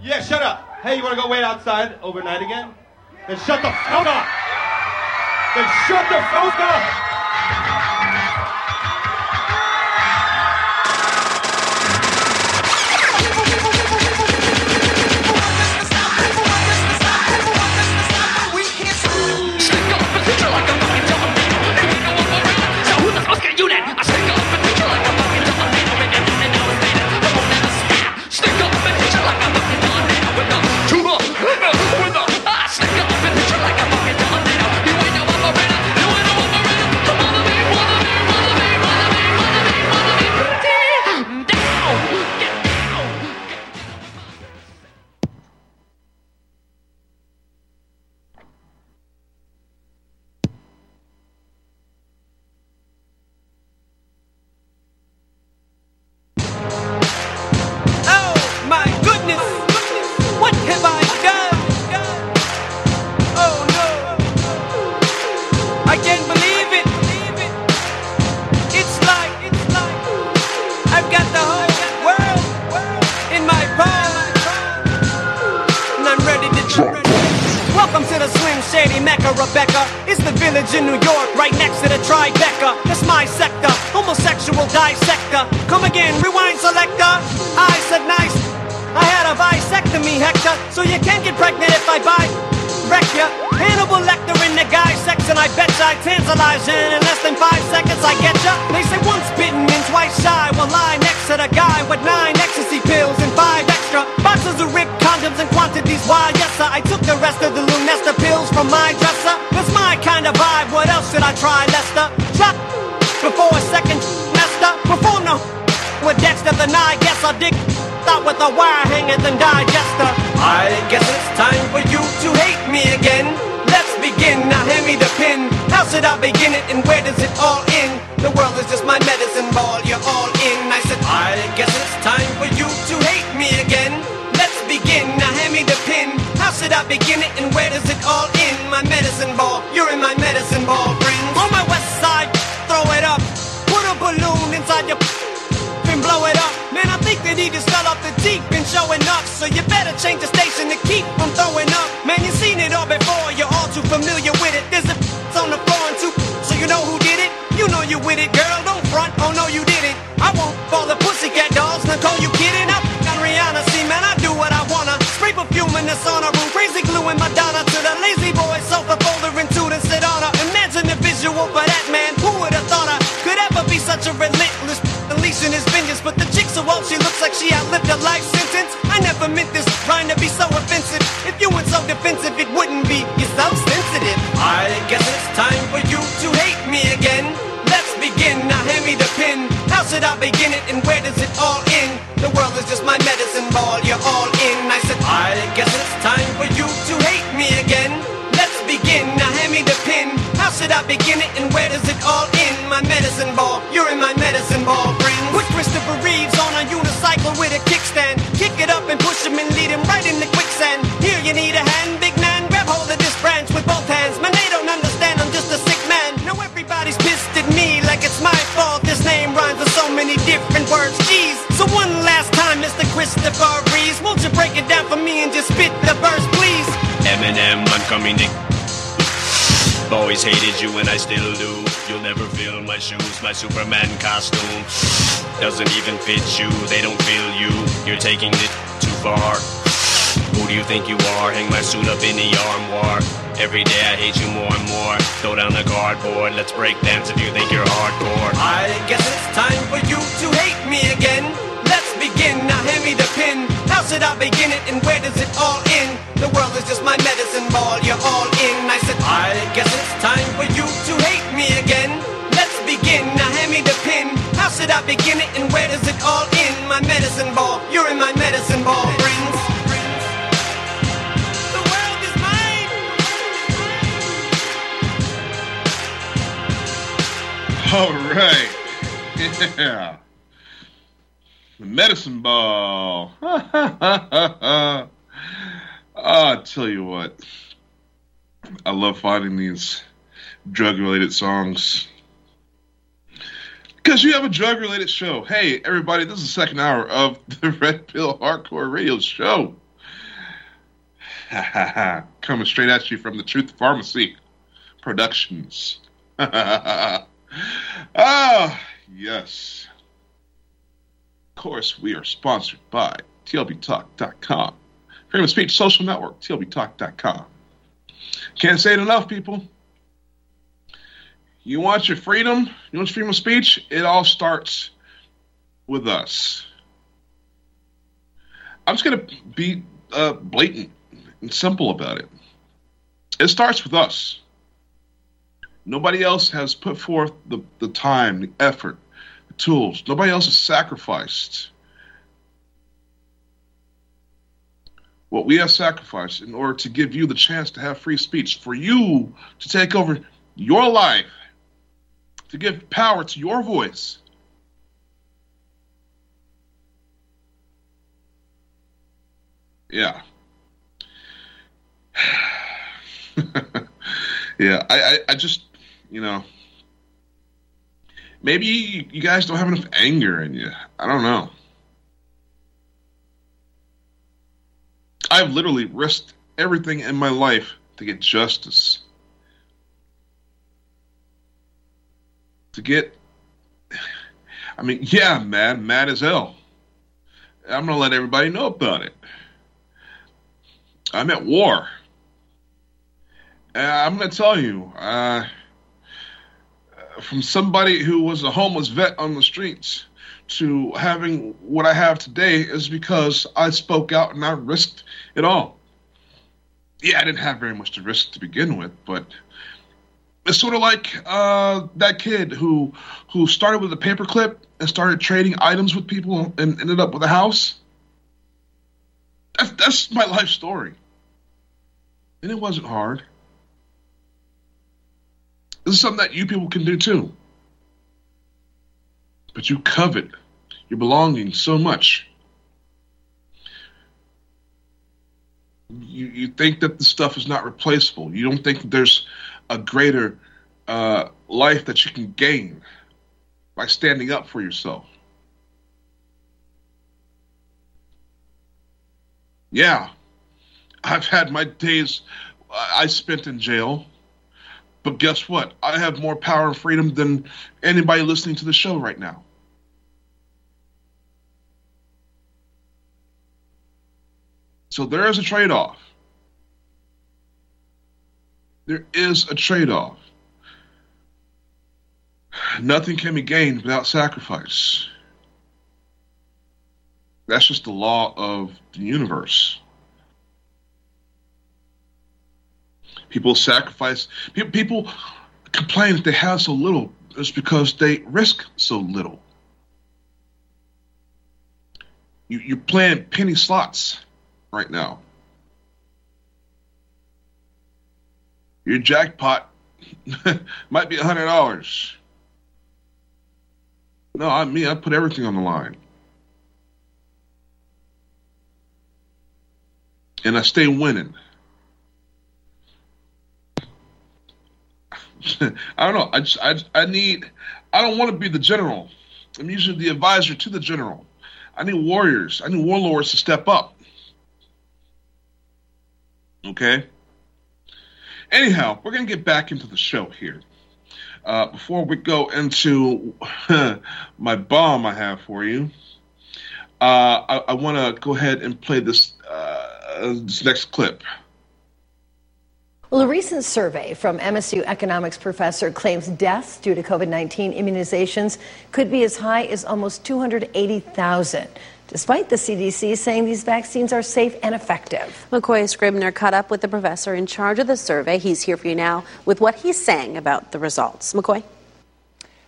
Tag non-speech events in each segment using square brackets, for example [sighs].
Yeah, shut up. Hey, you want to go wait outside overnight again? Then shut the fuck up. Then shut the fuck up. I try, Lester? Drop before a second up. Perform no with Dexter, then I guess I'll dig out with a wire hanger than digester. I guess it's time for you to hate me again. Let's begin. Now hand me the pin. How should I begin it and where does it all end? The world is just my medicine ball. You're all in. I said, I guess it's time for you to hate me again. Let's begin. Now hand me the pin. Should I begin it and where does it all end? My medicine ball. You're in my medicine ball, friends. On my west side, throw it up. Put a balloon inside your and blow it up. Man, I think that he just fell off the deep and showing up. So you better change the station to keep from throwing up. Man, you've seen it all before, you're all too familiar with it. There's a on the floor and two, so you know who did it. You know you with it, girl. Don't front. Oh no, you didn't. I won't fall the pussycat dolls. Nicole, you kidding? Up in the sauna room. Crazy glue in Madonna to the lazy boy sofa folder and to sit on her. Imagine the visual for that man. Who would have thought I could ever be such a relentless unleashing his vengeance? But the chick so old, she looks like she outlived a life sentence. I never meant this trying to be so offensive. If you weren't so defensive, it wouldn't be. You're so sensitive. I guess it's time for you to hate me again. Let's begin. Now hand me the pin. How should I begin it and where does it all end? The world is just my medicine ball. You're all. I said, I guess it's time for you to hate me again. Let's begin. Now hand me the pin. How should I begin it and where does it all end? My medicine ball. You're in my medicine ball, friends. With Christopher Reeves on a unicycle with a kickstand. Kick it up and push him and lead him right in the quicksand. Here you need a hand, big man. Grab hold of this branch with both hands. Man, they don't understand. I'm just a sick man. Now everybody's pissed at me like it's my fault. This name rhymes with so many different words. Jeez. So one last time, Mr. Christopher Reeves, won't you break it down for me and just spit the verse, please? Eminem, I'm coming to. Always hated you and I still do. You'll never fill my shoes, my Superman costume doesn't even fit you. They don't feel you. You're taking it too far. Who do you think you are? Hang my suit up in the armoire. Every day I hate you more and more. Throw down the cardboard. Let's break dance if you think you're hardcore. I guess it's time for you to hate me again. Let's. Now hand me the pin. How should I begin it and where does it all end? The world is just my medicine ball. You're all in. I said, I guess it's time for you to hate me again. Let's begin. Now hand me the pin. How should I begin it and where does it all end? My medicine ball. You're in my medicine ball, friends. All right. [laughs] Yeah. The medicine ball. [laughs] I'll tell you what. I love finding these drug related songs. Because you have a drug related show. Hey, everybody, this is the second hour of [laughs] the Red Pill Hardcore Radio Show. [laughs] Coming straight at you from the Truth Pharmacy Productions. ah, yes. Course, we are sponsored by TLBTalk.com. Freedom of Speech Social Network, TLBTalk.com. Can't say it enough, people. You want your freedom? You want your freedom of speech? It all starts with us. I'm just going to be uh, blatant and simple about it. It starts with us. Nobody else has put forth the, the time, the effort, tools. Nobody else has sacrificed what we have sacrificed in order to give you the chance to have free speech, for you to take over your life, to give power to your voice. Yeah. [sighs] yeah, I, I, I, just, you know, maybe you guys don't have enough anger in you. I don't know. I've literally risked everything in my life to get justice. To get, I mean, yeah, I'm mad, mad as hell. I'm going to let everybody know about it. I'm at war. Uh, I'm going to tell you, uh, from somebody who was a homeless vet on the streets to having what I have today is because I spoke out and I risked it all. Yeah, I didn't have very much to risk to begin with, but it's sort of like uh, that kid who who started with a paperclip and started trading items with people and ended up with a house. That's that's my life story, and it wasn't hard. This is something that you people can do too. But you covet your belongings so much. You, you think that the stuff is not replaceable. You don't think there's a greater uh, life that you can gain by standing up for yourself. Yeah, I've had my days I spent in jail. But guess what? I have more power and freedom than anybody listening to the show right now. So there is a trade off. There is a trade off. Nothing can be gained without sacrifice. That's just the law of the universe. People sacrifice. People, complain that they have so little. It's because they risk so little. You, you're playing penny slots right now. Your jackpot [laughs] might be a hundred dollars. No, I mean I put everything on the line. And I stay winning. [laughs] I don't know. I just I I need. I don't want to be the general. I'm usually the advisor to the general. I need warriors. I need warlords to step up. Okay. Anyhow, we're gonna get back into the show here. Uh, before we go into [laughs] my bomb I have for you, uh, I, I want to go ahead and play this uh, this next clip. Well, a recent survey from MSU economics professor claims deaths due to COVID 19 immunizations could be as high as almost 280,000 despite the CDC saying these vaccines are safe and effective. McCoy Scribner caught up with the professor in charge of the survey. He's here for you now with what he's saying about the results. McCoy?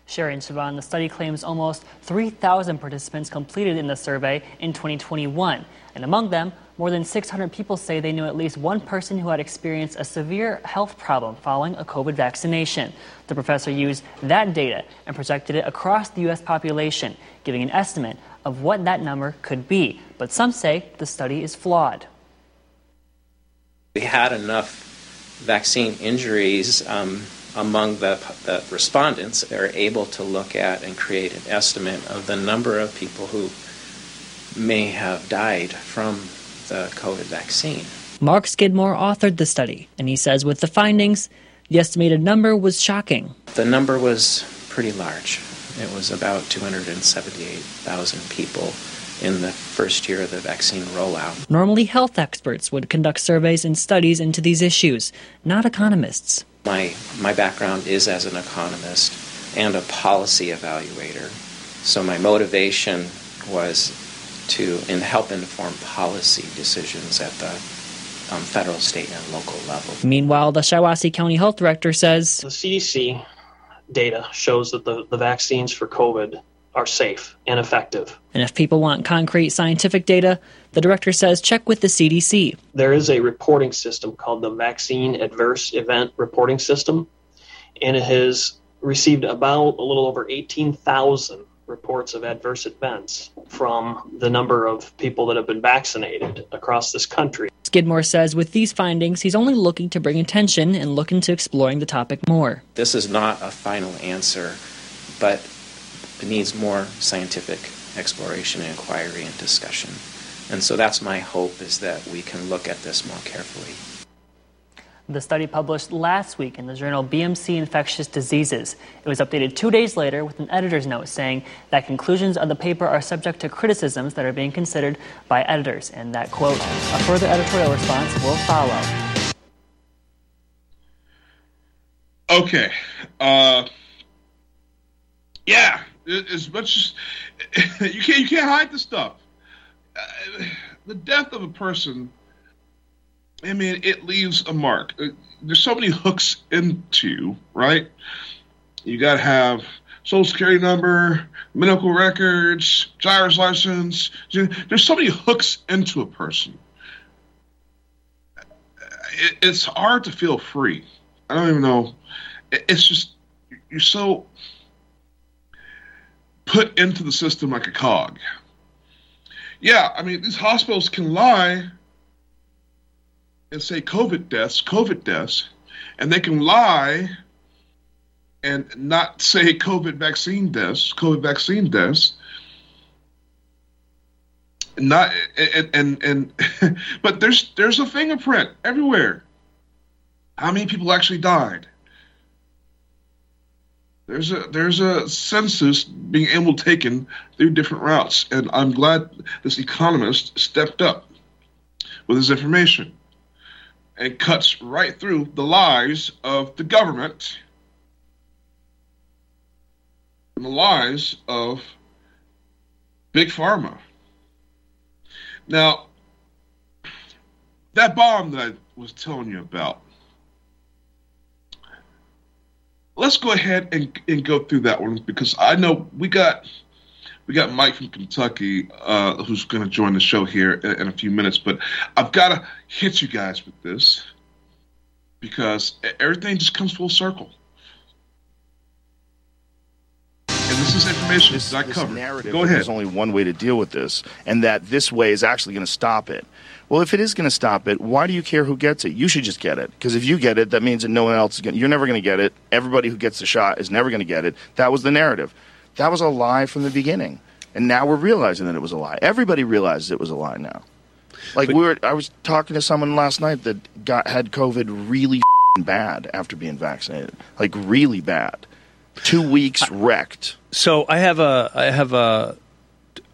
Sherry and Siobhan, the study claims almost 3,000 participants completed in the survey in 2021. And among them, more than 600 people say they knew at least one person who had experienced a severe health problem following a COVID vaccination. The professor used that data and projected it across the U.S. population, giving an estimate of what that number could be. But some say the study is flawed. We had enough vaccine injuries um, among the, the respondents that are able to look at and create an estimate of the number of people who may have died from the COVID vaccine. Mark Skidmore authored the study, and he says with the findings, the estimated number was shocking. The number was pretty large. It was about 278,000 people in the first year of the vaccine rollout. Normally, health experts would conduct surveys and studies into these issues, not economists. My, my background is as an economist and a policy evaluator. So my motivation was to in help inform policy decisions at the um, federal, state, and local level. Meanwhile, the Shiawassee County Health Director says the CDC data shows that the, the vaccines for COVID are safe and effective. And if people want concrete scientific data, the director says check with the CDC. There is a reporting system called the Vaccine Adverse Event Reporting System, and it has received about a little over 18,000 reports of adverse events from the number of people that have been vaccinated across this country. Skidmore says with these findings, he's only looking to bring attention and look into exploring the topic more. This is not a final answer, but it needs more scientific exploration, inquiry, and discussion. And so that's my hope is that we can look at this more carefully. The study published last week in the journal BMC Infectious Diseases. It was updated two days later with an editor's note saying that conclusions of the paper are subject to criticisms that are being considered by editors, and that, quote, a further editorial response will follow. Okay. Uh, yeah, as much as [laughs] you can't, you can't hide the stuff. Uh, the death of a person I mean, it leaves a mark. Uh, there's so many hooks into right? You got to have social security number, medical records, driver's license. There's so many hooks into a person. it's hard to feel free. I don't even know. it's just you're so put into the system like a cog. Yeah, I mean these hospitals can lie and say COVID deaths, COVID deaths, and they can lie and not say COVID vaccine deaths, COVID vaccine deaths. Not and and, and [laughs] but there's there's a fingerprint everywhere. How many people actually died? There's a there's a census being able taken through different routes, and I'm glad this economist stepped up with his information and cuts right through the lies of the government and the lies of Big Pharma. Now, that bomb that I was telling you about, let's go ahead and, and go through that one because I know we got we got Mike from Kentucky uh, who's going to join the show here in, in, a few minutes. But I've got to hit you guys with this because everything just comes full circle. And this is information this, that I covered. Narrative Go ahead. There's only one way to deal with this, and that this way is actually going to stop it. Well, if it is going to stop it, why do you care who gets it? You should just get it. Because if you get it, that means that no one else is going. to. You're never going to get it. Everybody who gets the shot is never going to get it. That was the narrative. That was a lie from the beginning. And now we're realizing that it was a lie. Everybody realizes it was a lie now. Like but, we were I was talking to someone last night that got had COVID really bad after being vaccinated. Like really bad. 2 weeks wrecked. So I have a I have a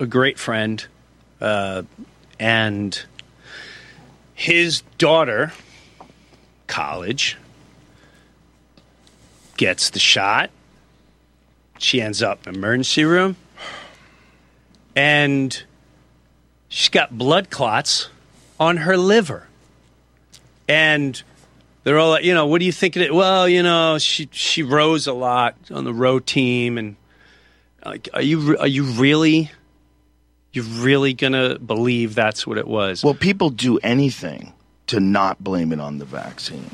a great friend uh, and his daughter college gets the shot she ends up in emergency room, and she's got blood clots on her liver. And they're all like, you know, what do you think of it? Well, you know, she she rose a lot on the row team, and like, are you are you really? You're really gonna believe that's what it was? Well, people do anything to not blame it on the vaccine.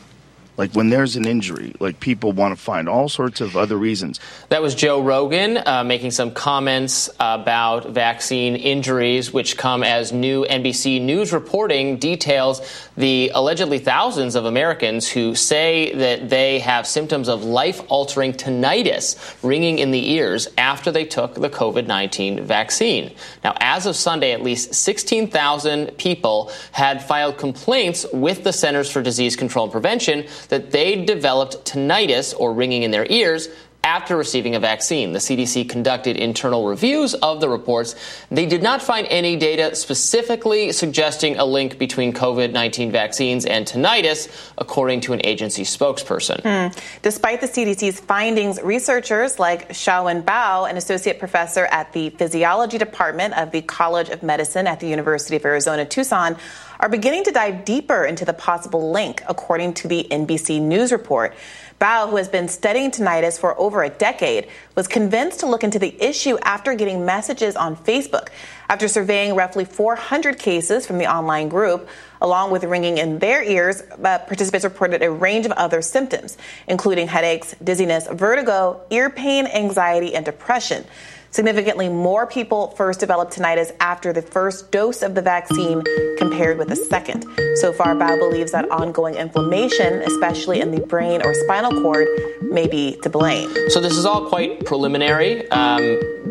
Like when there's an injury, like people want to find all sorts of other reasons. That was Joe Rogan uh, making some comments about vaccine injuries, which come as new NBC News reporting details the allegedly thousands of Americans who say that they have symptoms of life altering tinnitus ringing in the ears after they took the COVID 19 vaccine. Now, as of Sunday, at least 16,000 people had filed complaints with the Centers for Disease Control and Prevention that they'd developed tinnitus or ringing in their ears after receiving a vaccine. The CDC conducted internal reviews of the reports. They did not find any data specifically suggesting a link between COVID 19 vaccines and tinnitus, according to an agency spokesperson. Hmm. Despite the CDC's findings, researchers like Shaowen Bao, an associate professor at the physiology department of the College of Medicine at the University of Arizona Tucson, are beginning to dive deeper into the possible link, according to the NBC News report. Bao, who has been studying tinnitus for over a decade, was convinced to look into the issue after getting messages on Facebook. After surveying roughly 400 cases from the online group, along with ringing in their ears, uh, participants reported a range of other symptoms, including headaches, dizziness, vertigo, ear pain, anxiety, and depression. Significantly more people first developed tinnitus after the first dose of the vaccine compared with the second. So far, Bao believes that ongoing inflammation, especially in the brain or spinal cord, may be to blame. So this is all quite preliminary. Um,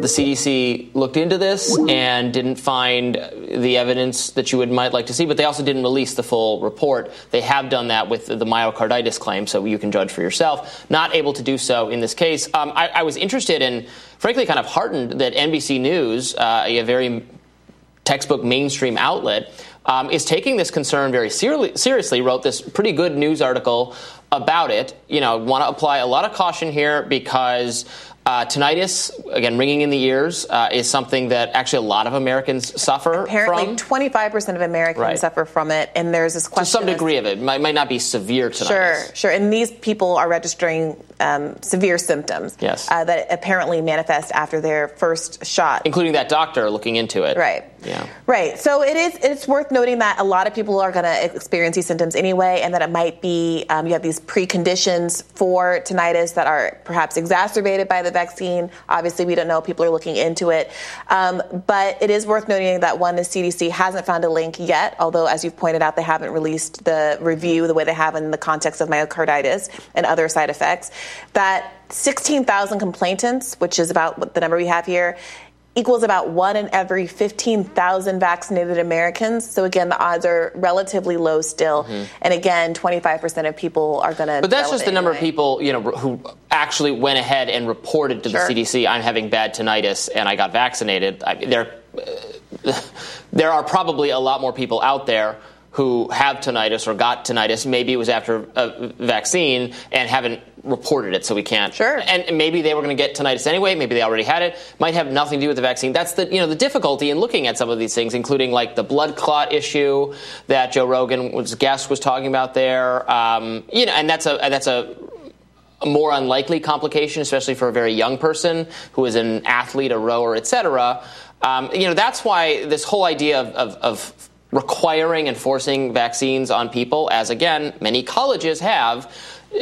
the CDC looked into this and didn't find the evidence that you would might like to see, but they also didn't release the full report. They have done that with the myocarditis claim, so you can judge for yourself. Not able to do so in this case. Um, I, I was interested in frankly kind of heartened that NBC News, uh, a very textbook mainstream outlet, um, is taking this concern very ser- seriously. Wrote this pretty good news article about it. You know, want to apply a lot of caution here because uh, tinnitus, again, ringing in the ears, uh, is something that actually a lot of Americans suffer Apparently, from. 25% of Americans Right. suffer from it, and there's this To question. some degree of it. Might, might not be severe tinnitus. Sure, sure. And these people are registering um, severe symptoms Yes. uh, that apparently manifest after their first shot. Including that doctor looking into it. Right. Yeah. Right. So it is. It's worth noting that a lot of people are going to experience these symptoms anyway, and that it might be um, you have these preconditions for tinnitus that are perhaps exacerbated by the vaccine. Obviously, we don't know. People are looking into it, um, but it is worth noting that one, the CDC hasn't found a link yet. Although, as you've pointed out, they haven't released the review the way they have in the context of myocarditis and other side effects. That 16,000 complainants, which is about the number we have here, equals about one in every 15,000 vaccinated Americans. So again, the odds are relatively low still. And again, 25% of people are going to. Mm-hmm. But that's just the number of people, you know, who actually went ahead and reported to Sure. the CDC, "I'm having bad tinnitus and I got vaccinated." I, there, [laughs] there are probably a lot more people out there who have tinnitus or got tinnitus. Maybe it was after a vaccine and haven't reported it, so we can't. Sure. And maybe they were going to get tinnitus anyway. Maybe they already had it. Might have nothing to do with the vaccine. That's the you know the difficulty in looking at some of these things, including like the blood clot issue that Joe Rogan was guest was talking about there. Um, you know, and that's a that's a a more unlikely complication, especially for a very young person who is an athlete, a rower, etc. Um, you know, that's why this whole idea of, of, of requiring and forcing vaccines on people, as again many colleges have,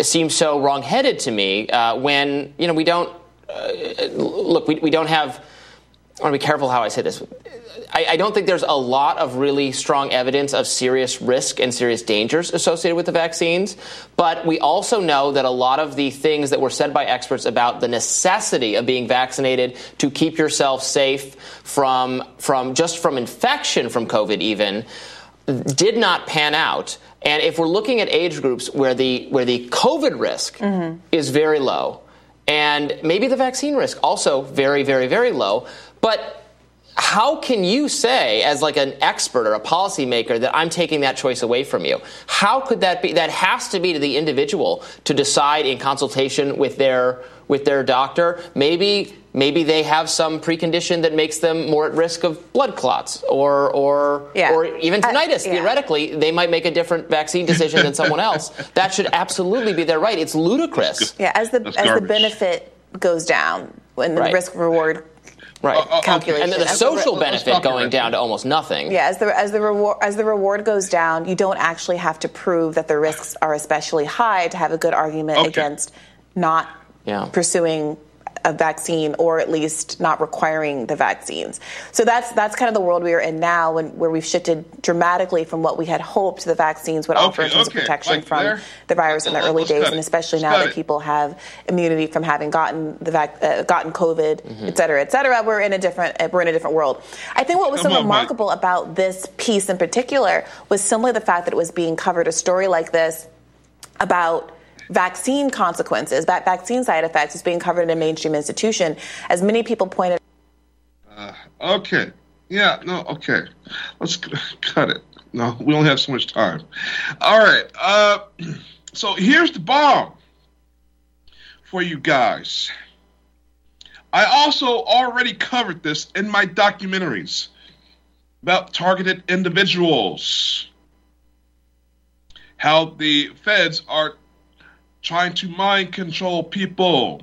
seems so wrongheaded to me. Uh, when you know we don't uh, look, we, we don't have. I want to be careful how I say this. I, I don't think there's a lot of really strong evidence of serious risk and serious dangers associated with the vaccines. But we also know that a lot of the things that were said by experts about the necessity of being vaccinated to keep yourself safe from, from just from infection from COVID, even, did not pan out. And if we're looking at age groups where the where the COVID risk mm-hmm. is very low, and maybe the vaccine risk also very, very, very low, but how can you say as like an expert or a policymaker that I'm taking that choice away from you? How could that be? That has to be to the individual to decide in consultation with their with their doctor. Maybe maybe they have some precondition that makes them more at risk of blood clots or or Yeah. or even Uh, tinnitus. yeah. Theoretically, they might make a different vaccine decision than someone else. [laughs] That should absolutely be their right. It's ludicrous. Yeah, as the That's as the benefit goes down and the Right. risk reward Right. Uh, and the social benefit going down to almost nothing. Yeah, as the as the reward as the reward goes down, you don't actually have to prove that the risks are especially high to have a good argument Okay. against not Yeah. pursuing a vaccine or at least not requiring the vaccines. So that's that's kind of the world we are in now, when, where we've shifted dramatically from what we had hoped the vaccines would offer in terms okay. of protection Like from there- the virus in the early days, it. and especially Let's now that it. people have immunity from having gotten the vac- uh, gotten COVID, Mm-hmm. et cetera, et cetera. We're in a different uh, we're in a different world. I think what was so Come on, Mike. remarkable about this piece in particular was simply the fact that it was being covered a story like this about vaccine consequences, that vaccine side effects is being covered in a mainstream institution. As many people pointed Uh, okay. Yeah, no, okay. Let's cut it. No, we only have so much time. All right. Uh, so here's the bomb for you guys. I also already covered this in my documentaries about targeted individuals. How the feds are trying to mind control people.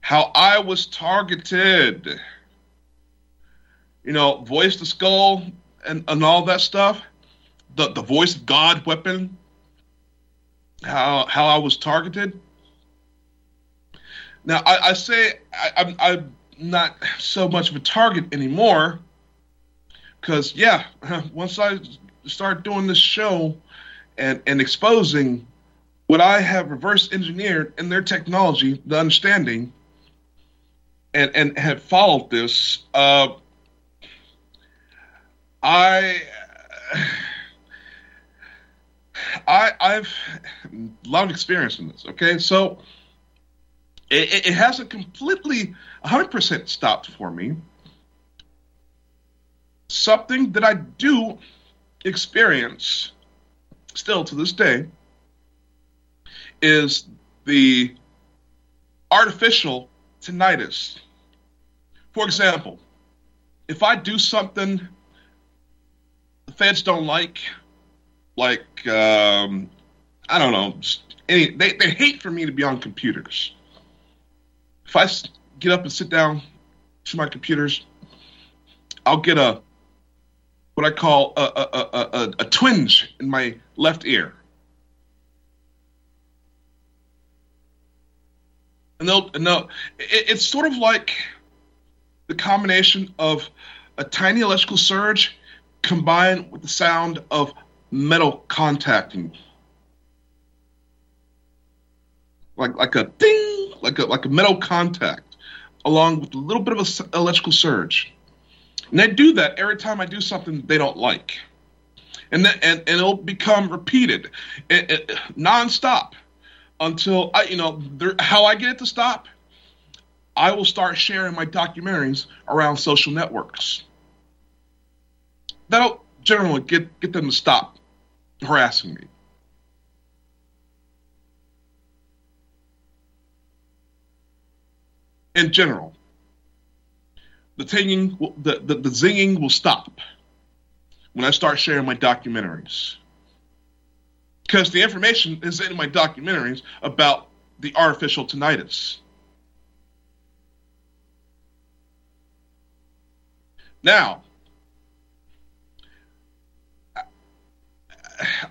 How I was targeted. You know, voice the skull and, and all that stuff. The the voice of God weapon. How how I was targeted. Now I, I say I, I'm I'm not so much of a target anymore. Cause yeah, [laughs] once I start doing this show and and exposing what I have reverse engineered in their technology, the understanding, and and have followed this, uh, I. I I've a lot of experience in this. Okay, so it, it- hasn't completely 100% stopped for me. Something that I do experience still to this day is the artificial tinnitus. For example, if I do something the feds don't like, like um, I don't know, any they, they hate for me to be on computers. If I get up and sit down to my computers, I'll get a what I call a a, a, a, a twinge in my left ear. And they'll, it, it's sort of like the combination of a tiny electrical surge combined with the sound of metal contacting. Like like a ding, like a like a metal contact, along with a little bit of a s- electrical surge. And they do that every time I do something they don't like. And and, and it'll become repeated it, it, nonstop until I you know how I get it to stop. I will start sharing my documentaries around social networks. That'll generally get get them to stop harassing me. In general, the tinging, the, the, the zinging will stop when I start sharing my documentaries. Because the information is in my documentaries about the artificial tinnitus. Now,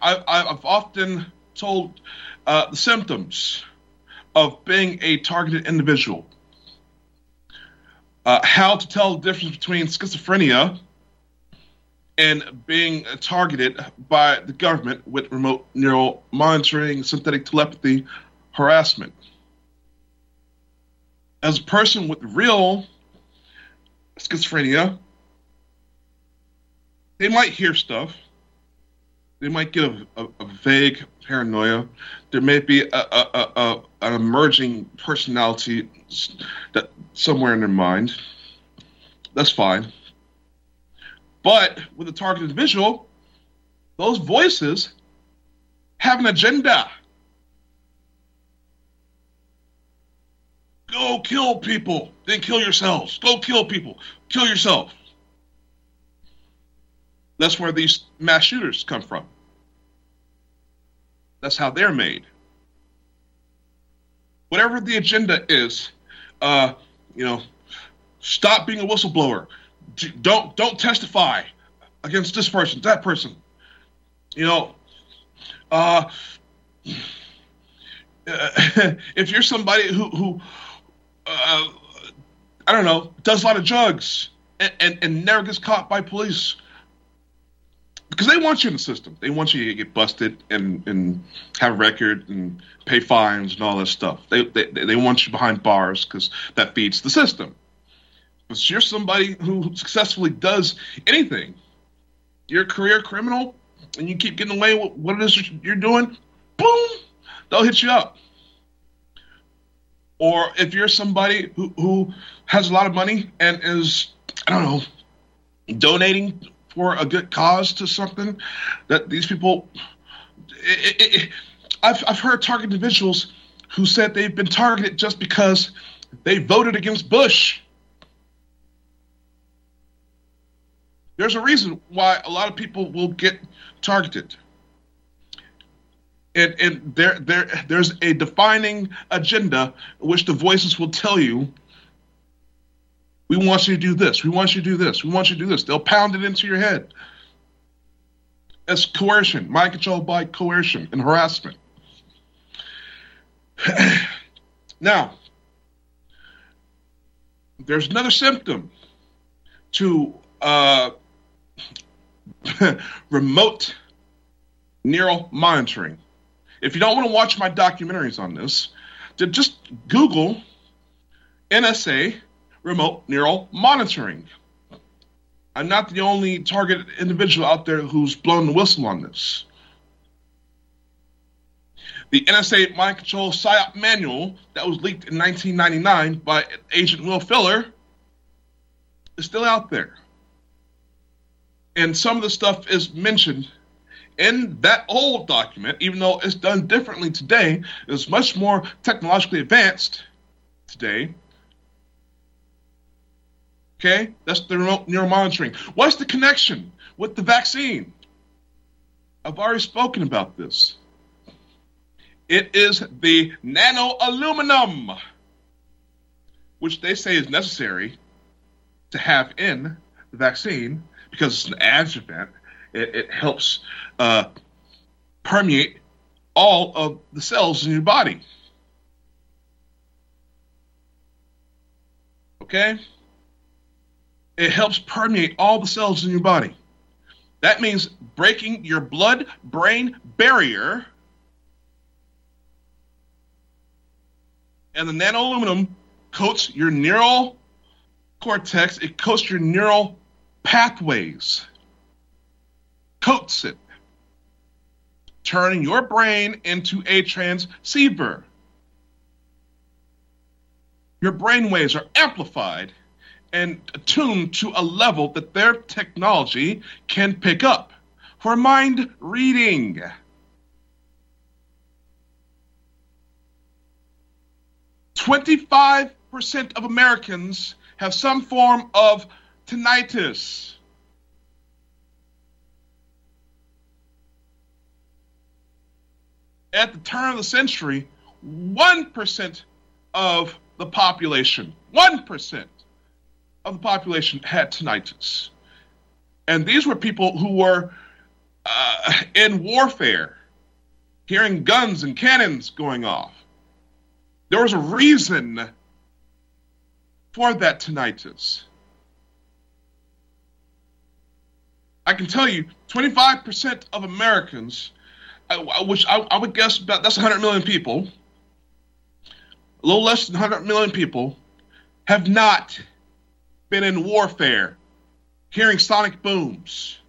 I, I've often told uh, the symptoms of being a targeted individual, uh, how to tell the difference between schizophrenia and being targeted by the government with remote neural monitoring, synthetic telepathy, harassment. As a person with real schizophrenia, they might hear stuff. They might get a, a, a vague paranoia. There may be a, an emerging personality that somewhere in their mind. That's fine. But with a targeted visual, those voices have an agenda. Go kill people, then kill yourselves. Go kill people, kill yourself. That's where these mass shooters come from. That's how they're made. Whatever the agenda is, uh, you know, Stop being a whistleblower. Don't don't testify against this person, that person. You know, uh, [laughs] if you're somebody who who uh, I don't know does a lot of drugs and, and, and never gets caught by police because they want you in the system. They want you to get busted and, and have a record and pay fines and all that stuff. They they, they want you behind bars because that feeds the system. You're somebody who successfully does anything, you're a career criminal, and you keep getting away with what it is you're doing, boom, they'll hit you up. Or if you're somebody who, who has a lot of money and is, I don't know, donating for a good cause to something, that these people, it, it, it, I've, I've heard target individuals who said they've been targeted just because they voted against Bush. There's a reason why a lot of people will get targeted. And, and there, there, there's a defining agenda which the voices will tell you we want you to do this, we want you to do this, we want you to do this. They'll pound it into your head. As coercion, mind control by coercion and harassment. [clears throat] now, there's another symptom to uh, [laughs] remote neural monitoring. If you don't want to watch my documentaries on this, then just Google NSA remote neural monitoring. I'm not the only targeted individual out there who's blown the whistle on this. The NSA mind control PSYOP manual that was leaked in 1999 by Agent Will Filler is still out there. And some of the stuff is mentioned in that old document, even though it's done differently today, it's much more technologically advanced today. Okay, that's the remote neural monitoring. What's the connection with the vaccine? I've already spoken about this. It is the nano aluminum, which they say is necessary to have in the vaccine because it's an adjuvant. It, it helps uh, permeate all of the cells in your body. Okay? It helps permeate all the cells in your body. That means breaking your blood brain barrier. And the nano aluminum coats your neural cortex, it coats your neural pathways, coats it, turning your brain into a transceiver. Your brain waves are amplified and attuned to a level that their technology can pick up for mind reading. Twenty-five percent of Americans have some form of tinnitus. At the turn of the century, 1% of the population, 1% of the population had tinnitus. And these were people who were uh, in warfare, hearing guns and cannons going off. There was a reason for that tinnitus. I can tell you 25% of Americans, which I, I would guess about that's 100 million people, a little less than 100 million people, have not been in warfare, hearing sonic booms,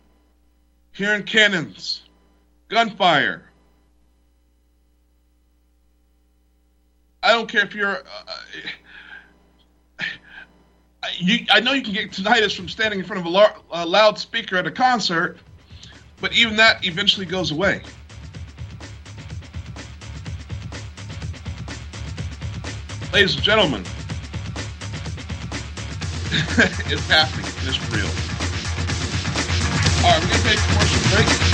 hearing cannons, gunfire. I don't care if you're. Uh, you, I know you can get tinnitus from standing in front of a, lar- a loudspeaker at a concert, but even that eventually goes away. Ladies and gentlemen, [laughs] it's happening. It's real. All right, we're going to take a commercial break.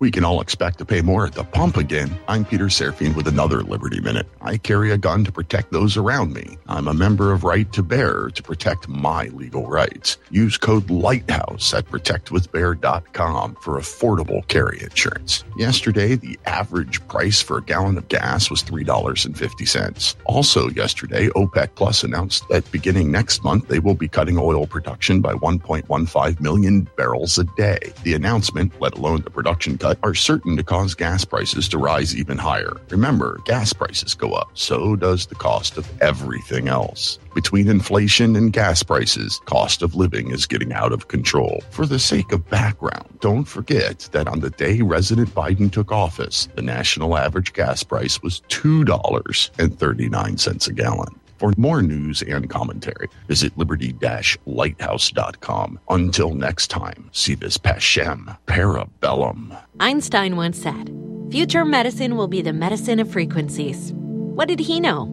We can all expect to pay more at the pump again. I'm Peter Serfine with another Liberty Minute. I carry a gun to protect those around me. I'm a member of Right to Bear to protect my legal rights. Use code LIGHTHOUSE at protectwithbear.com for affordable carry insurance. Yesterday, the average price for a gallon of gas was $3.50. Also, yesterday, OPEC Plus announced that beginning next month, they will be cutting oil production by 1.15 million barrels a day. The announcement, let alone the production cut, Uh, are certain to cause gas prices to rise even higher. Remember, gas prices go up, so does the cost of everything else. Between inflation and gas prices, cost of living is getting out of control. For the sake of background, don't forget that on the day President Biden took office, the national average gas price was $2.39 a gallon. For more news and commentary, visit liberty-lighthouse.com. Until next time, see this Pashem Parabellum. Einstein once said, Future medicine will be the medicine of frequencies. What did he know?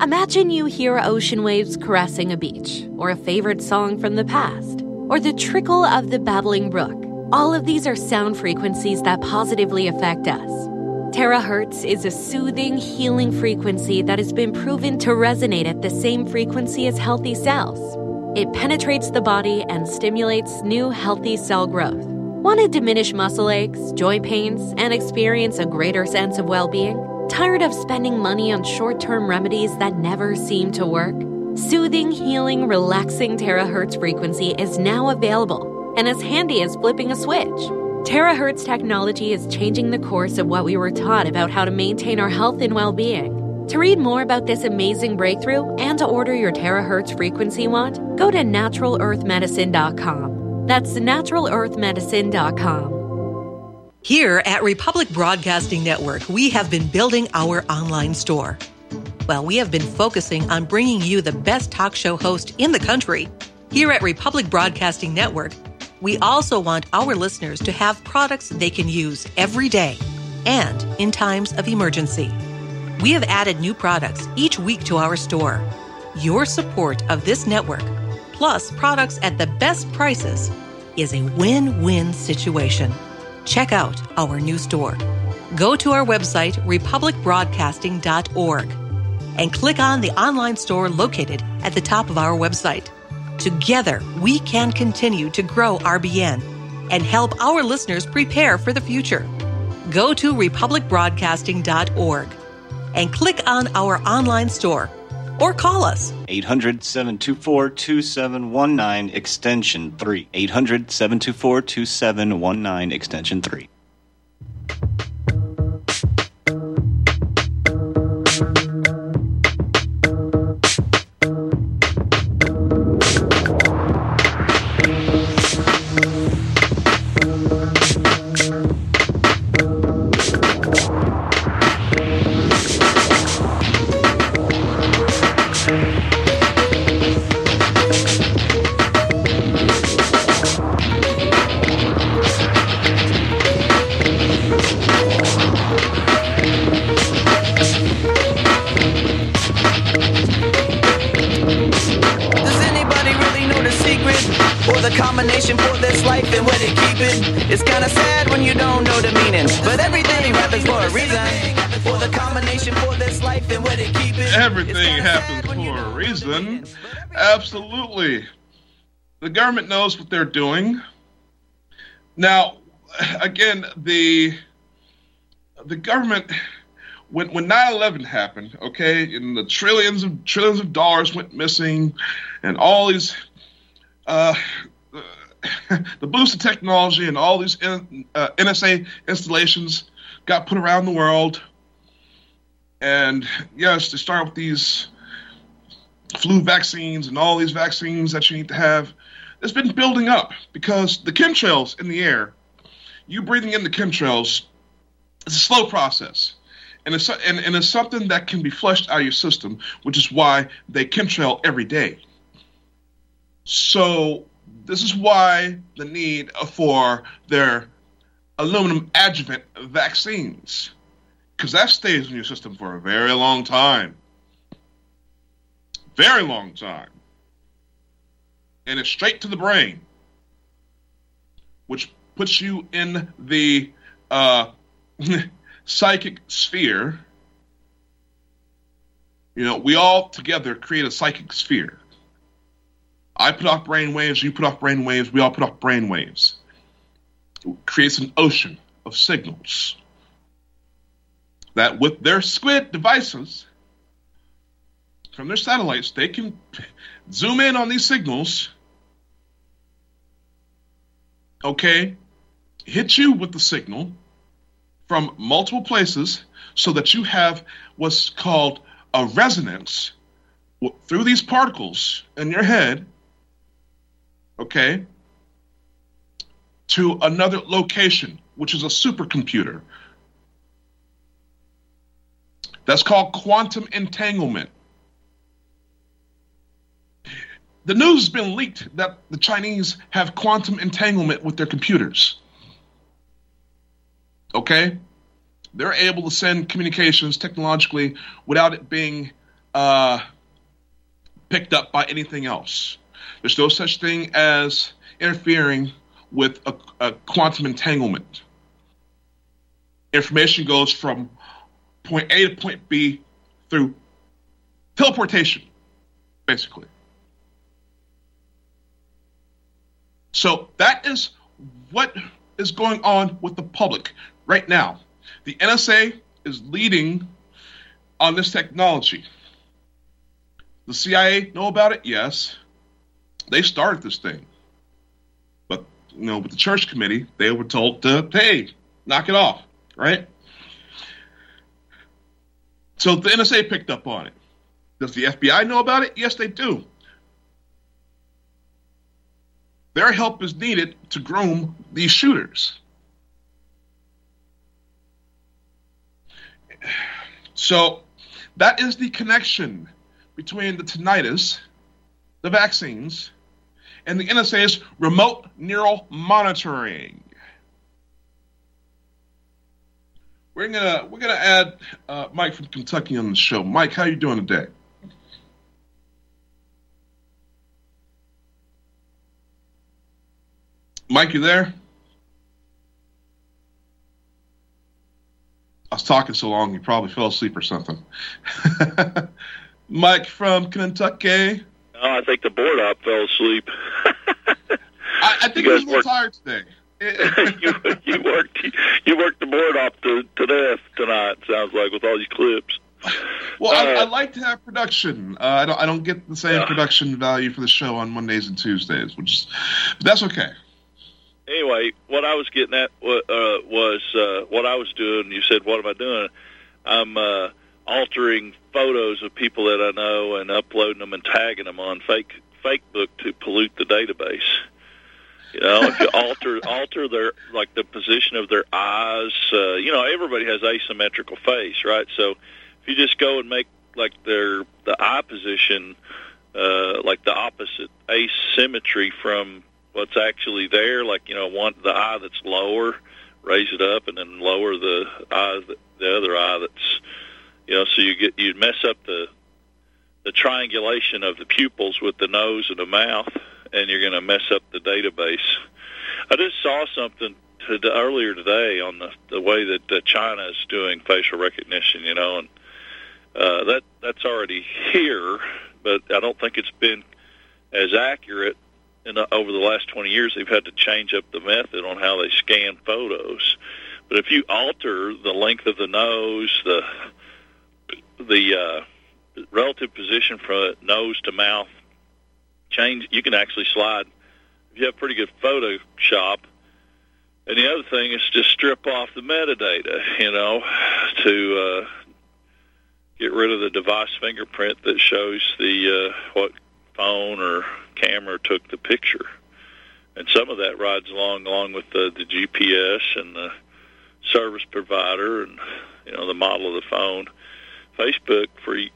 Imagine you hear ocean waves caressing a beach, or a favorite song from the past, or the trickle of the babbling brook. All of these are sound frequencies that positively affect us. Terahertz is a soothing, healing frequency that has been proven to resonate at the same frequency as healthy cells. It penetrates the body and stimulates new healthy cell growth. Want to diminish muscle aches, joint pains, and experience a greater sense of well being? Tired of spending money on short term remedies that never seem to work? Soothing, healing, relaxing terahertz frequency is now available and as handy as flipping a switch. Terahertz technology is changing the course of what we were taught about how to maintain our health and well being. To read more about this amazing breakthrough and to order your terahertz frequency wand, go to naturalearthmedicine.com. That's naturalearthmedicine.com. Here at Republic Broadcasting Network, we have been building our online store. Well, we have been focusing on bringing you the best talk show host in the country. Here at Republic Broadcasting Network, we also want our listeners to have products they can use every day and in times of emergency. We have added new products each week to our store. Your support of this network, plus products at the best prices, is a win win situation. Check out our new store. Go to our website, republicbroadcasting.org, and click on the online store located at the top of our website. Together, we can continue to grow RBN and help our listeners prepare for the future. Go to republicbroadcasting.org and click on our online store or call us 800 724 2719 extension 3. 800 724 2719 extension 3. Sad when you don't know the meaning, but everything happens for a reason. Or the combination for this life and keep it. Everything happens for a reason. Absolutely. The government knows what they're doing. Now, again, the the government when when 9/11 happened, okay, and the trillions of trillions of dollars went missing, and all these uh, [laughs] the boost of technology and all these uh, NSA installations got put around the world. And yes, they start with these flu vaccines and all these vaccines that you need to have. It's been building up because the chemtrails in the air, you breathing in the chemtrails, it's a slow process. And it's, and, and it's something that can be flushed out of your system, which is why they chemtrail every day. So this is why the need for their aluminum adjuvant vaccines. because that stays in your system for a very long time. Very long time. And it's straight to the brain, which puts you in the uh, [laughs] psychic sphere. You know, we all together create a psychic sphere. I put off brain waves, you put off brain waves, we all put off brain waves. It creates an ocean of signals that with their squid devices from their satellites, they can [laughs] zoom in on these signals, okay, hit you with the signal from multiple places so that you have what's called a resonance through these particles in your head, okay, to another location, which is a supercomputer. That's called quantum entanglement. The news has been leaked that the Chinese have quantum entanglement with their computers. Okay? They're able to send communications technologically without it being uh, picked up by anything else. There's no such thing as interfering with a, a quantum entanglement. Information goes from point A to point B through teleportation, basically. So that is what is going on with the public right now. The NSA is leading on this technology. The CIA know about it? Yes. They started this thing. But, you know, with the church committee, they were told to, hey, knock it off, right? So the NSA picked up on it. Does the FBI know about it? Yes, they do. Their help is needed to groom these shooters. So that is the connection between the tinnitus, the vaccines, and the NSA's remote neural monitoring. We're gonna we're gonna add uh, Mike from Kentucky on the show. Mike, how you doing today? Mike, you there? I was talking so long, you probably fell asleep or something. [laughs] Mike from Kentucky. Oh, I think the board op fell asleep. I, I think was a little tired today. you, you worked you worked the board off to, to death tonight. Sounds like with all these clips. Well, I, I like to have production. Uh, I don't. I don't get the same Yeah. production value for the show on Mondays and Tuesdays, which is, but that's okay. anyway, what I was getting at uh, was uh, what I was doing. You said, "What am I doing?" I'm uh, altering photos of people that I know and uploading them and tagging them on fake fake book to pollute the database. You know, if you alter alter their like the position of their eyes, uh, you know, everybody has asymmetrical face, right? So if you just go and make like their the eye position uh, like the opposite asymmetry from what's actually there, like you know, one the eye that's lower, raise it up, and then lower the eye, the other eye that's, you know, so you get you mess up the the triangulation of the pupils with the nose and the mouth, and you're going to mess up the database. I just saw something to, earlier today on the the way that uh, China is doing facial recognition, you know, and uh, that that's already here, but I don't think it's been as accurate in the, over the last 20 years. They've had to change up the method on how they scan photos. But if you alter the length of the nose, the the uh, relative position from nose to mouth, change, you can actually slide. If you have pretty good Photoshop, and the other thing is just strip off the metadata, you know, to uh, get rid of the device fingerprint that shows the uh, what phone or camera took the picture. And some of that rides along along with the, the GPS and the service provider and you know the model of the phone. Facebook for a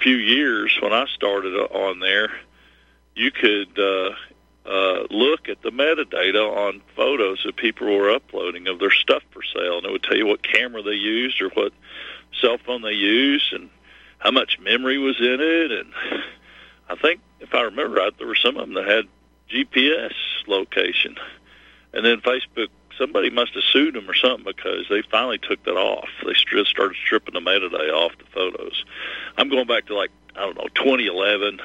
few years when I started on there, you could uh, uh, look at the metadata on photos that people were uploading of their stuff for sale, and it would tell you what camera they used or what cell phone they used and how much memory was in it. And I think, if I remember right, there were some of them that had GPS location. And then Facebook, somebody must have sued them or something because they finally took that off. They just started stripping the metadata off the photos. I'm going back to like I don't know 2011.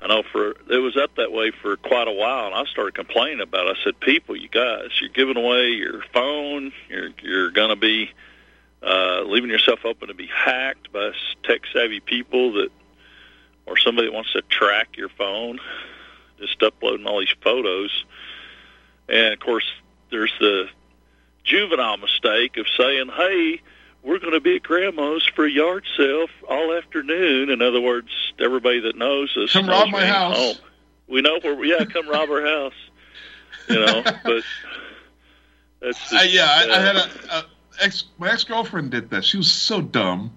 I know for it was up that way for quite a while, and I started complaining about. it. I said, "People, you guys, you're giving away your phone. You're you're going to be uh, leaving yourself open to be hacked by tech savvy people that, or somebody that wants to track your phone, just uploading all these photos." And of course, there's the juvenile mistake of saying, "Hey." We're going to be at grandma's for a yard sale all afternoon. In other words, everybody that knows us Come knows rob my house. home. We know where. We, yeah, come rob our house. You know, [laughs] but that's Uh, yeah, I, I uh, had a, a ex. My ex girlfriend did that. She was so dumb.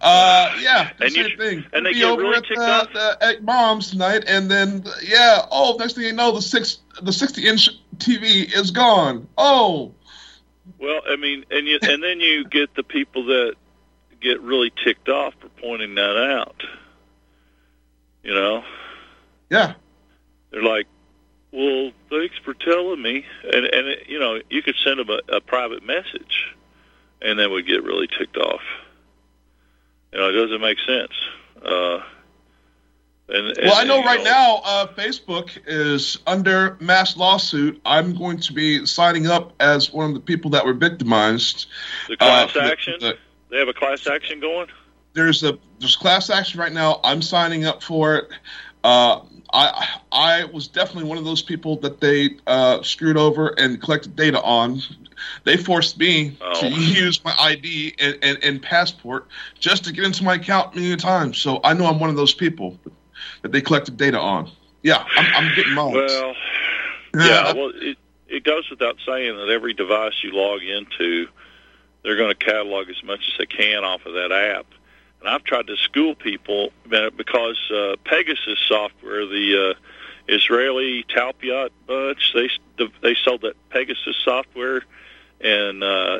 Uh, yeah, And you- same thing. and they We'd be get over really at, uh, off. the, at mom's tonight, and then yeah, oh, next thing you know, the six, the sixty inch TV is gone. Oh, Well, I mean, and you, and then you get the people that get really ticked off for pointing that out. You know, yeah. they're like, "Well, thanks for telling me," and and it, you know, you could send them a, a private message, and they would get really ticked off. You know, it doesn't make sense. Uh, and, and Well, I know right now uh, Facebook is under mass lawsuit. I'm going to be signing up as one of the people that were victimized. The class Uh, for the- action. the- they have a class action going. there's a there's class action right now. I'm signing up for it. Uh, I I was definitely one of those people that they uh, screwed over and collected data on. They forced me to Oh. use my ID and, and, and passport just to get into my account many times. So I know I'm one of those people that they collected data on. Yeah, I'm, I'm getting mine. Well, [laughs] yeah. Well, it it goes without saying that every device you log into, they're going to catalog as much as they can off of that app. And I've tried to school people because uh, Pegasus software, the uh, Israeli Talpiot bunch, they they sold that Pegasus software and uh,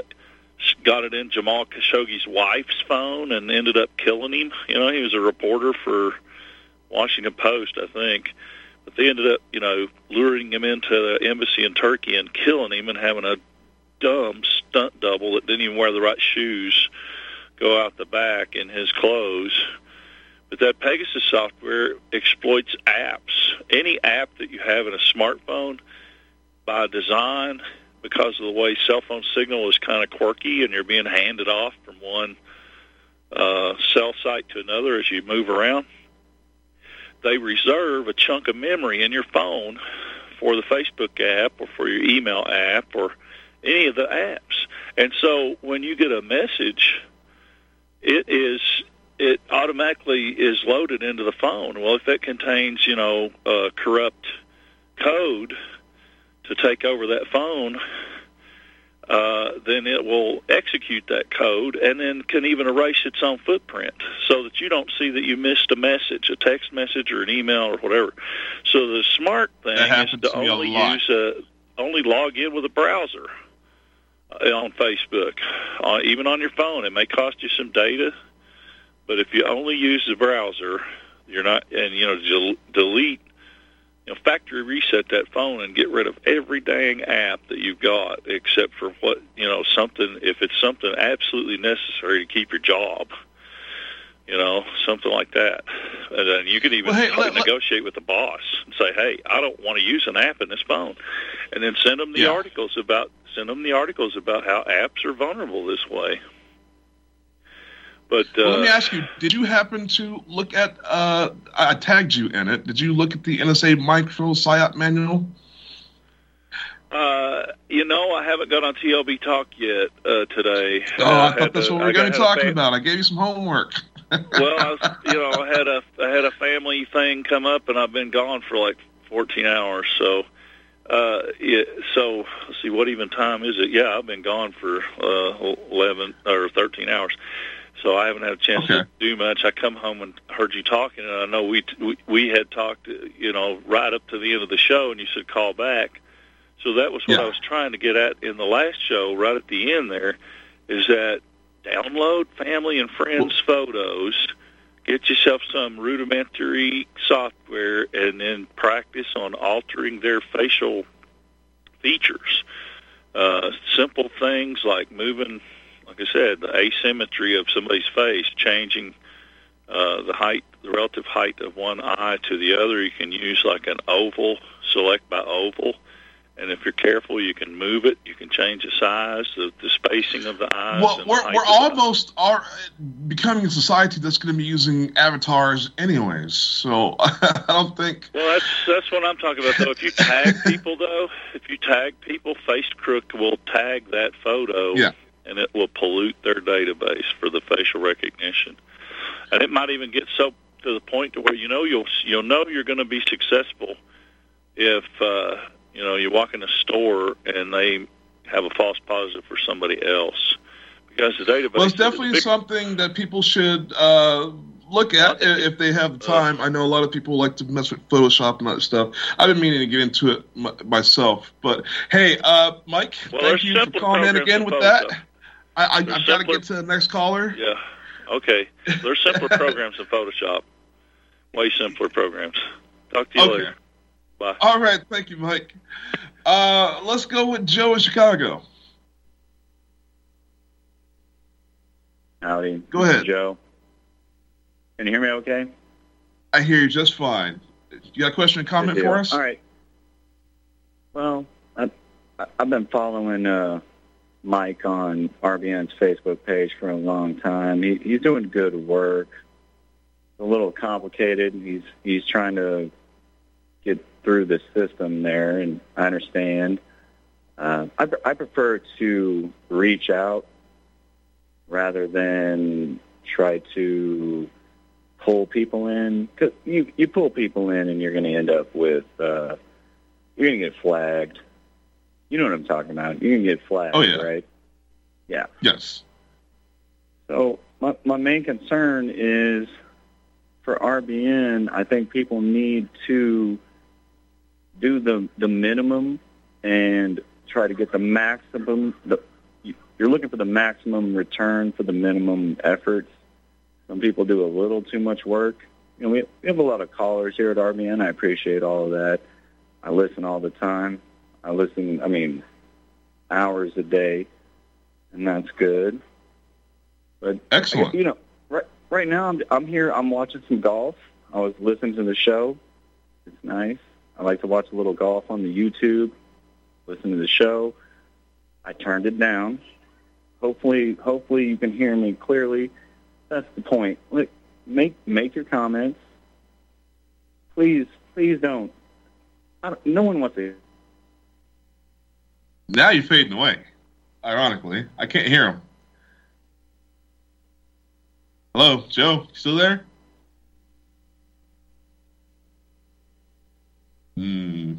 got it in Jamal Khashoggi's wife's phone and ended up killing him. You know, he was a reporter for Washington Post, I think. But they ended up, you know, luring him into the embassy in Turkey and killing him and having a dumb stunt double that didn't even wear the right shoes go out the back in his clothes. But that Pegasus software exploits apps. Any app that you have in a smartphone by design, because of the way cell phone signal is kind of quirky and you're being handed off from one uh, cell site to another as you move around, they reserve a chunk of memory in your phone for the Facebook app or for your email app or any of the apps. And so when you get a message, it is it automatically is loaded into the phone. Well, if it contains, you know, uh, corrupt code to take over that phone, uh, then it will execute that code and then can even erase its own footprint so that you don't see that you missed a message, a text message or an email or whatever. So the smart thing is to to only use a, only log in with a browser uh, on Facebook, uh, even on your phone. It may cost you some data, but if you only use the browser, you're not, and you know, del- delete, you know, factory reset that phone and get rid of every dang app that you've got, except for what you know, something. If it's something absolutely necessary to keep your job, you know, something like that, and then you can even Well, hey, let- let- negotiate with the boss and say, "Hey, I don't want to use an app in this phone," and then send them the Yeah. articles about send them the articles about how apps are vulnerable this way. But uh, Well, let me ask you: Did you happen to look at? Uh, I tagged you in it. Did you look at the NSA micro psyop manual? Uh, you know, I haven't got on TLB Talk yet uh, today. Oh, Uh, I had thought that's a- what we I were going to be talking about. I gave you some homework. well, I was, [laughs] you know, I had a I had a family thing come up, and I've been gone for like 14 hours. So, uh, yeah. So let's see, what even time is it? Yeah, I've been gone for uh, 11 or 13 hours. So I haven't had a chance to do much. I come home and heard you talking, and I know we we, we had talked, you know, right up to the end of the show, and you said call back. So that was what I was trying to get at in the last show, right at the end. There is that download family and friends photos. Get yourself some rudimentary software, and then practice on altering their facial features. Uh, simple things like moving, like I said, the asymmetry of somebody's face, changing uh, the height, the relative height of one eye to the other. You can use like an oval, select by oval, and if you're careful, you can move it. You can change the size, the, the spacing of the eyes. Well, we're, we're of the eye. almost are becoming a society that's going to be using avatars anyways. So [laughs] I don't think. Well, that's that's what I'm talking about. Though, if you tag [laughs] people, though, if you tag people, FaceCrook will tag that photo, Yeah. And it will pollute their database for the facial recognition, and it might even get so to the point to where you know you'll you'll know you're going to be successful if uh, you know you walk in a store and they have a false positive for somebody else because the database. Well, it's definitely big- something that people should uh, look at if they have time. I know a lot of people like to mess with Photoshop and that stuff. I've been meaning to get into it m- myself, but hey, uh, Mike, Well, thank you for calling in again with that. Photoshop. I, I, I've got to get to the next caller. Yeah. Okay. There's simpler [laughs] programs in Photoshop. Way simpler programs. Talk to you Okay. later. Bye. All right, thank you, Mike. Uh, let's go with Joe in Chicago. Howdy. Go ahead. Joe. Can you hear me okay? I hear you just fine. You got a question or comment for us? All right. Well, I, I- I've been following uh, Mike on RBN's Facebook page for a long time. He, he's doing good work. It's a little complicated. He's he's trying to get through the system there, and I understand. Uh, I, I prefer to reach out rather than try to pull people in. Cause you you pull people in, and you're going to end up with uh, you're going to get flagged. You know what I'm talking about. You can get flagged, Oh, yeah. right? Yeah. Yes. So my my main concern is for RBN. I think people need to do the the minimum and try to get the maximum. The you're looking for the maximum return for the minimum efforts. Some people do a little too much work. You know, we, we have a lot of callers here at RBN. I appreciate all of that. I listen all the time. I listen. I mean, hours a day, and that's good. But Excellent. You know, right right now I'm I'm here. I'm watching some golf. I was listening to the show. It's nice. I like to watch a little golf on the YouTube. Listen to the show. I turned it down. Hopefully, hopefully you can hear me clearly. That's the point. Look, make make your comments. Please, please don't. I don't no one wants to. Now you're fading away. Ironically, I can't hear him. Hello, Joe. You still there? Hmm.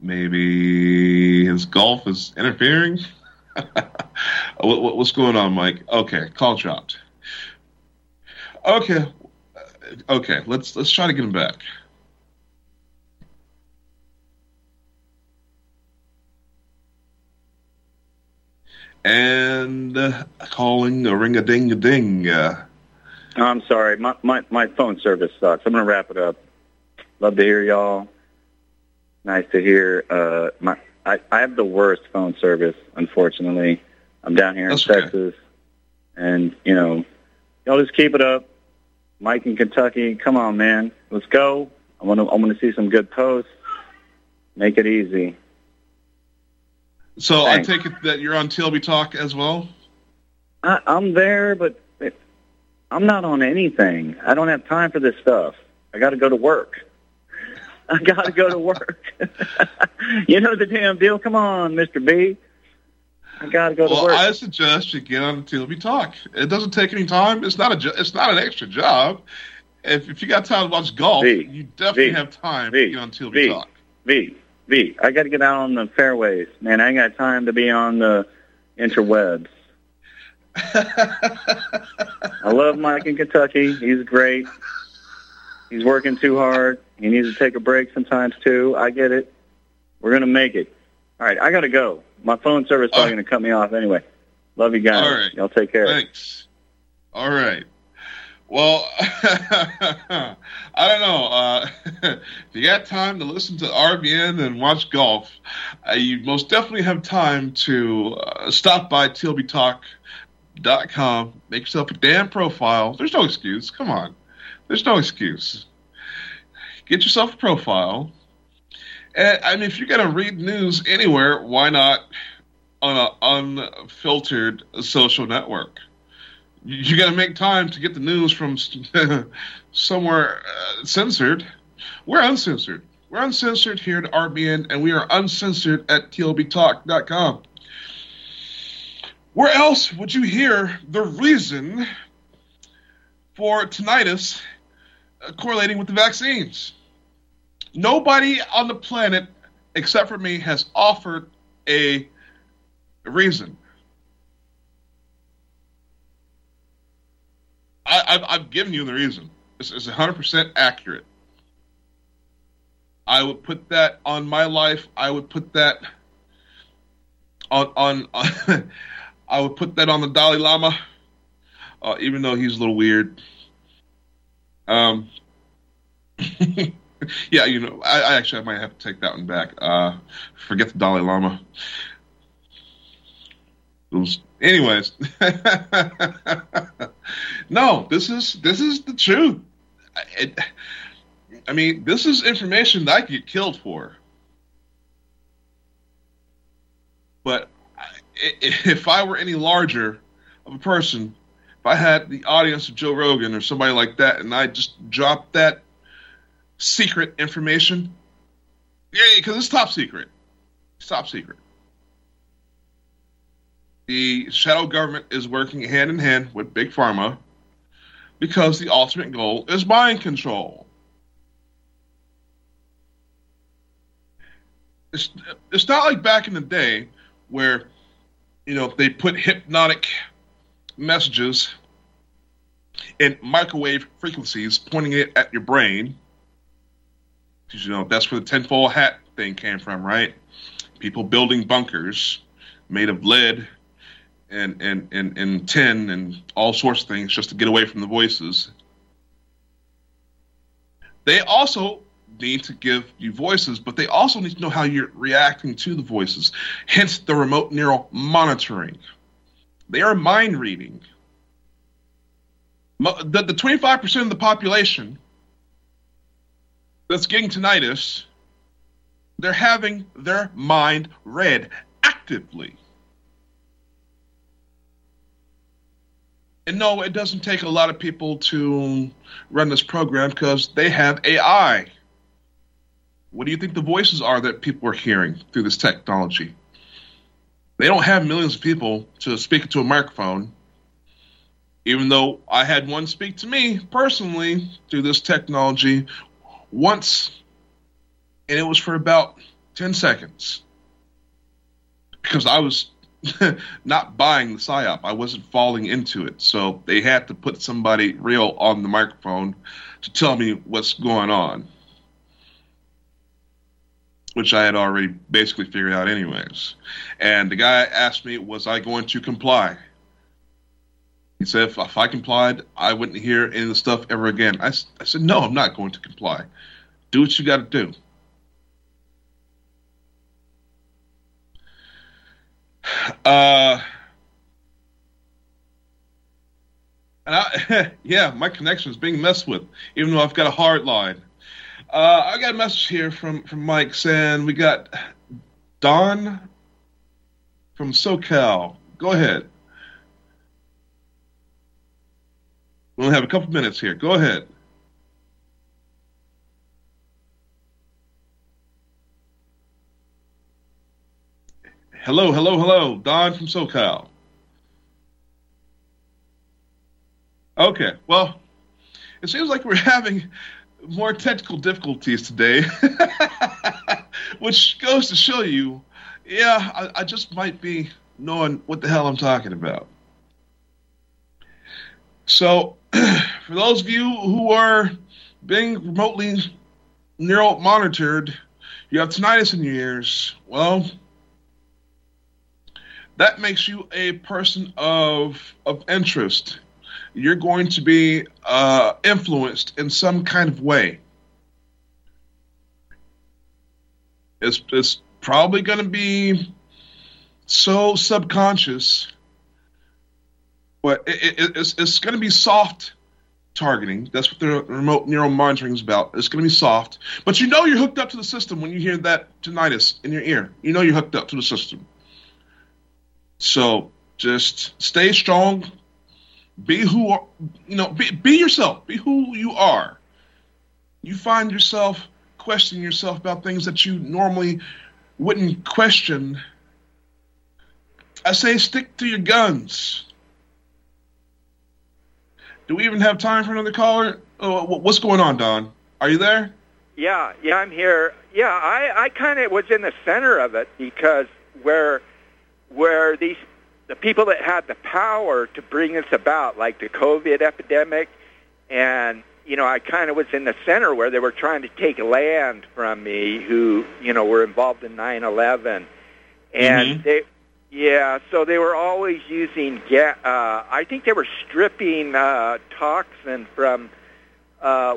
Maybe his golf is interfering. [laughs] what, what, what's going on, Mike? Okay, call dropped. Okay, okay. Let's let's try to get him back. And uh, calling a ring a ding a ding. Uh, I'm sorry. My, my my phone service sucks. I'm gonna wrap it up. Love to hear y'all. Nice to hear. Uh, my I, I have the worst phone service, unfortunately. I'm down here in okay. Texas, and you know, y'all just keep it up. Mike in Kentucky, come on, man, let's go. I want to I want to see some good posts. Make it easy. So Thanks. I take it that you're on TLB Talk as well. I, I'm there, but it, I'm not on anything. I don't have time for this stuff. I got to go to work. [laughs] I got to go to work. [laughs] you know the damn deal. Come on, Mr. B. I got to go to well, work. I suggest you get on TLB Talk. It doesn't take any time. It's not a. jo- It's not an extra job. If, if you got time to watch golf, V, you definitely V, have time V, to get on TLB V, Talk. V, V. I got to get out on the fairways, man. I ain't got time to be on the interwebs. [laughs] I love Mike in Kentucky. He's great. He's working too hard. He needs to take a break sometimes too. I get it. We're gonna make it. All right, I gotta go. My phone service is probably gonna cut me off anyway. Love you guys. All right. Y'all take care. Thanks. All right. Well, [laughs] I don't know. Uh, [laughs] if you got time to listen to RBN and watch golf, uh, you most definitely have time to uh, stop by TLBTalk.com, make yourself a damn profile. There's no excuse. Come on. There's no excuse. Get yourself a profile. And, I mean, if you're going to read news anywhere, why not on an unfiltered social network? You got to make time to get the news from [laughs] somewhere uh, censored. We're uncensored. We're uncensored here at RBN, and we are uncensored at TLBTalk.com. Where else would you hear the reason for tinnitus uh, correlating with the vaccines? Nobody on the planet, except for me, has offered a reason. I, I've, I've given you the reason. This is 100% accurate. I would put that on my life. I would put that on on. on [laughs] I would put that on the Dalai Lama, uh, even though he's a little weird. Um, [laughs] yeah, you know, I, I, actually I might have to take that one back. Uh, forget the Dalai Lama. Was, anyways, [laughs] no, this is this is the truth. It, I mean, this is information that I get killed for. But if I were any larger of a person, if I had the audience of Joe Rogan or somebody like that, and I just dropped that secret information, yeah, because it's top secret. It's top secret. The shadow government is working hand in hand with Big Pharma because the ultimate goal is mind control. It's, it's not like back in the day where, you know, they put hypnotic messages in microwave frequencies pointing it at your brain. Because, you know, that's where the tinfoil hat thing came from, right? People building bunkers made of lead and, and, and, and tin and all sorts of things just to get away from the voices. They also need to give you voices, but they also need to know how you're reacting to the voices. Hence the remote neural monitoring. They are mind reading. The, the 25% of the population that's getting tinnitus, they're having their mind read actively. And no, it doesn't take a lot of people to run this program because they have AI. What do you think the voices are that people are hearing through this technology? They don't have millions of people to speak to a microphone. Even though I had one speak to me personally through this technology once, and it was for about 10 seconds. Because I was [laughs] not buying the psyop. I wasn't falling into it. So they had to put somebody real on the microphone to tell me what's going on, which I had already basically figured out, anyways. And the guy asked me, was I going to comply? He said, if, if I complied, I wouldn't hear any of the stuff ever again. I, I said, no, I'm not going to comply. Do what you got to do. Uh, and I, [laughs] yeah, my connection is being messed with, even though I've got a hard line. Uh, I got a message here from, from Mike saying we got Don from SoCal. Go ahead. We only have a couple minutes here. Go ahead. Hello, hello, hello. Don from SoCal. Okay, well, it seems like we're [laughs] having more technical difficulties today, [laughs] which goes to show you, yeah, I, I, just might be knowing what the hell I'm talking about. So, [clears throat] for those of you who are being remotely neural monitored, you have tinnitus in your ears. Well, that makes you a person of of interest. You're going to be uh, influenced in some kind of way. It's it's probably going to be so subconscious, but it, it, it's it's going to be soft targeting. That's what the remote neural monitoring is about. It's going to be soft, but you know you're hooked up to the system when you hear that tinnitus in your ear. You know you're hooked up to the system. So just stay strong. Be who you know. Be, be yourself. Be who you are. You find yourself questioning yourself about things that you normally wouldn't question. I say stick to your guns. Do we even have time for another caller? Oh, what's going on, Don? Are you there? Yeah, yeah, I'm here. Yeah, I, I kind of was in the center of it because where where these the people that had the power to bring this about, like the COVID epidemic, and you know, I kind of was in the center where they were trying to take land from me, who you know were involved in 9/11, and Mm-hmm. they, yeah, so they were always using. Ga- uh, I think they were stripping uh, toxin from, uh,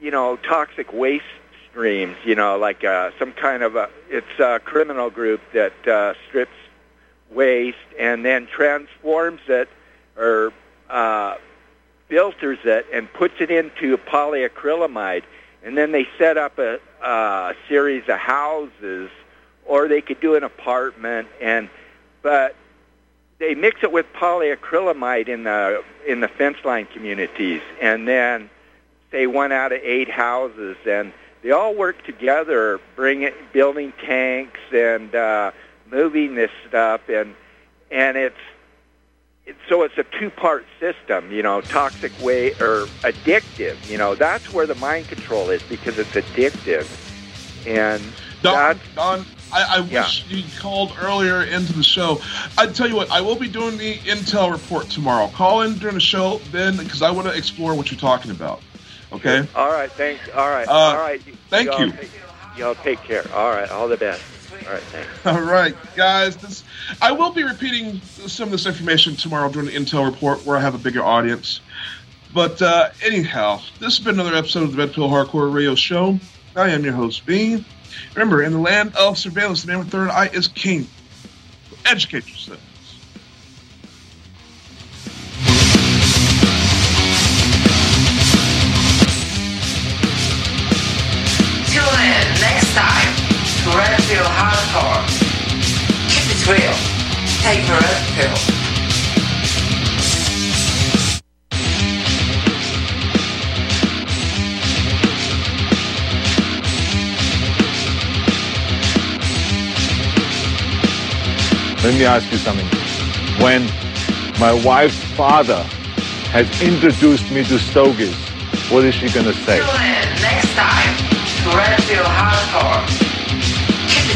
you know, toxic waste streams. You know, like uh, some kind of a. It's a criminal group that uh, strips waste and then transforms it or uh, filters it and puts it into polyacrylamide. And then they set up a, a series of houses, or they could do an apartment. And but they mix it with polyacrylamide in the in the fence line communities, and then say one out of eight houses, and they all work together, bring it, building tanks and uh, moving this stuff, and and it's it's so it's a two-part system, you know, toxic way or addictive. You know, that's where the mind control is because it's addictive, and Don, Don, I, I wish you called earlier into the show. I tell you what, I will be doing the intel report tomorrow. Call in during the show then, because I want to explore what you're talking about. Okay. All right, thanks. All right, Uh, all right. thank y'all you. Y'all take care. All right, all the best. All right, thanks. All right, guys. This I will be repeating some of this information tomorrow during the intel report, where I have a bigger audience. But uh, anyhow, this has been another episode of the Red Pill Hardcore Radio Show. I am your host, V. Remember, in the land of surveillance, the man with third eye is king. Educate yourself. Red Pill Hardcore. Keep it real. Take the red pill. Let me ask you something. When my wife's father has introduced me to stogies, what is she going to say? Tune in next time to Red Pill Hardcore.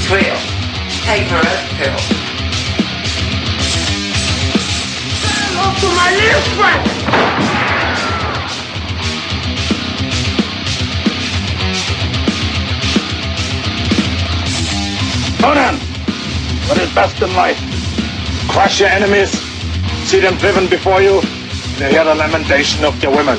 Keep it real. The red pill. Up to my little friend. Conan, what is best in life? Crush your enemies, see them driven before you, and hear the lamentation of your women.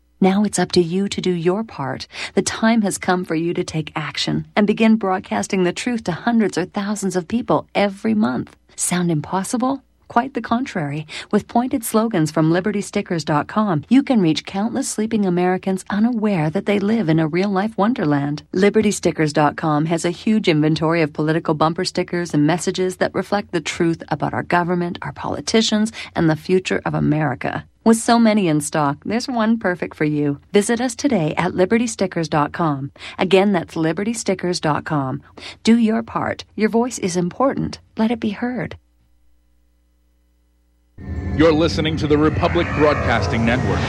Now it's up to you to do your part. The time has come for you to take action and begin broadcasting the truth to hundreds or thousands of people every month. Sound impossible? Quite the contrary. With pointed slogans from libertystickers.com, you can reach countless sleeping Americans unaware that they live in a real life wonderland. Libertystickers.com has a huge inventory of political bumper stickers and messages that reflect the truth about our government, our politicians, and the future of America. With so many in stock, there's one perfect for you. Visit us today at libertystickers.com. Again, that's libertystickers.com. Do your part. Your voice is important. Let it be heard. You're listening to the Republic Broadcasting Network.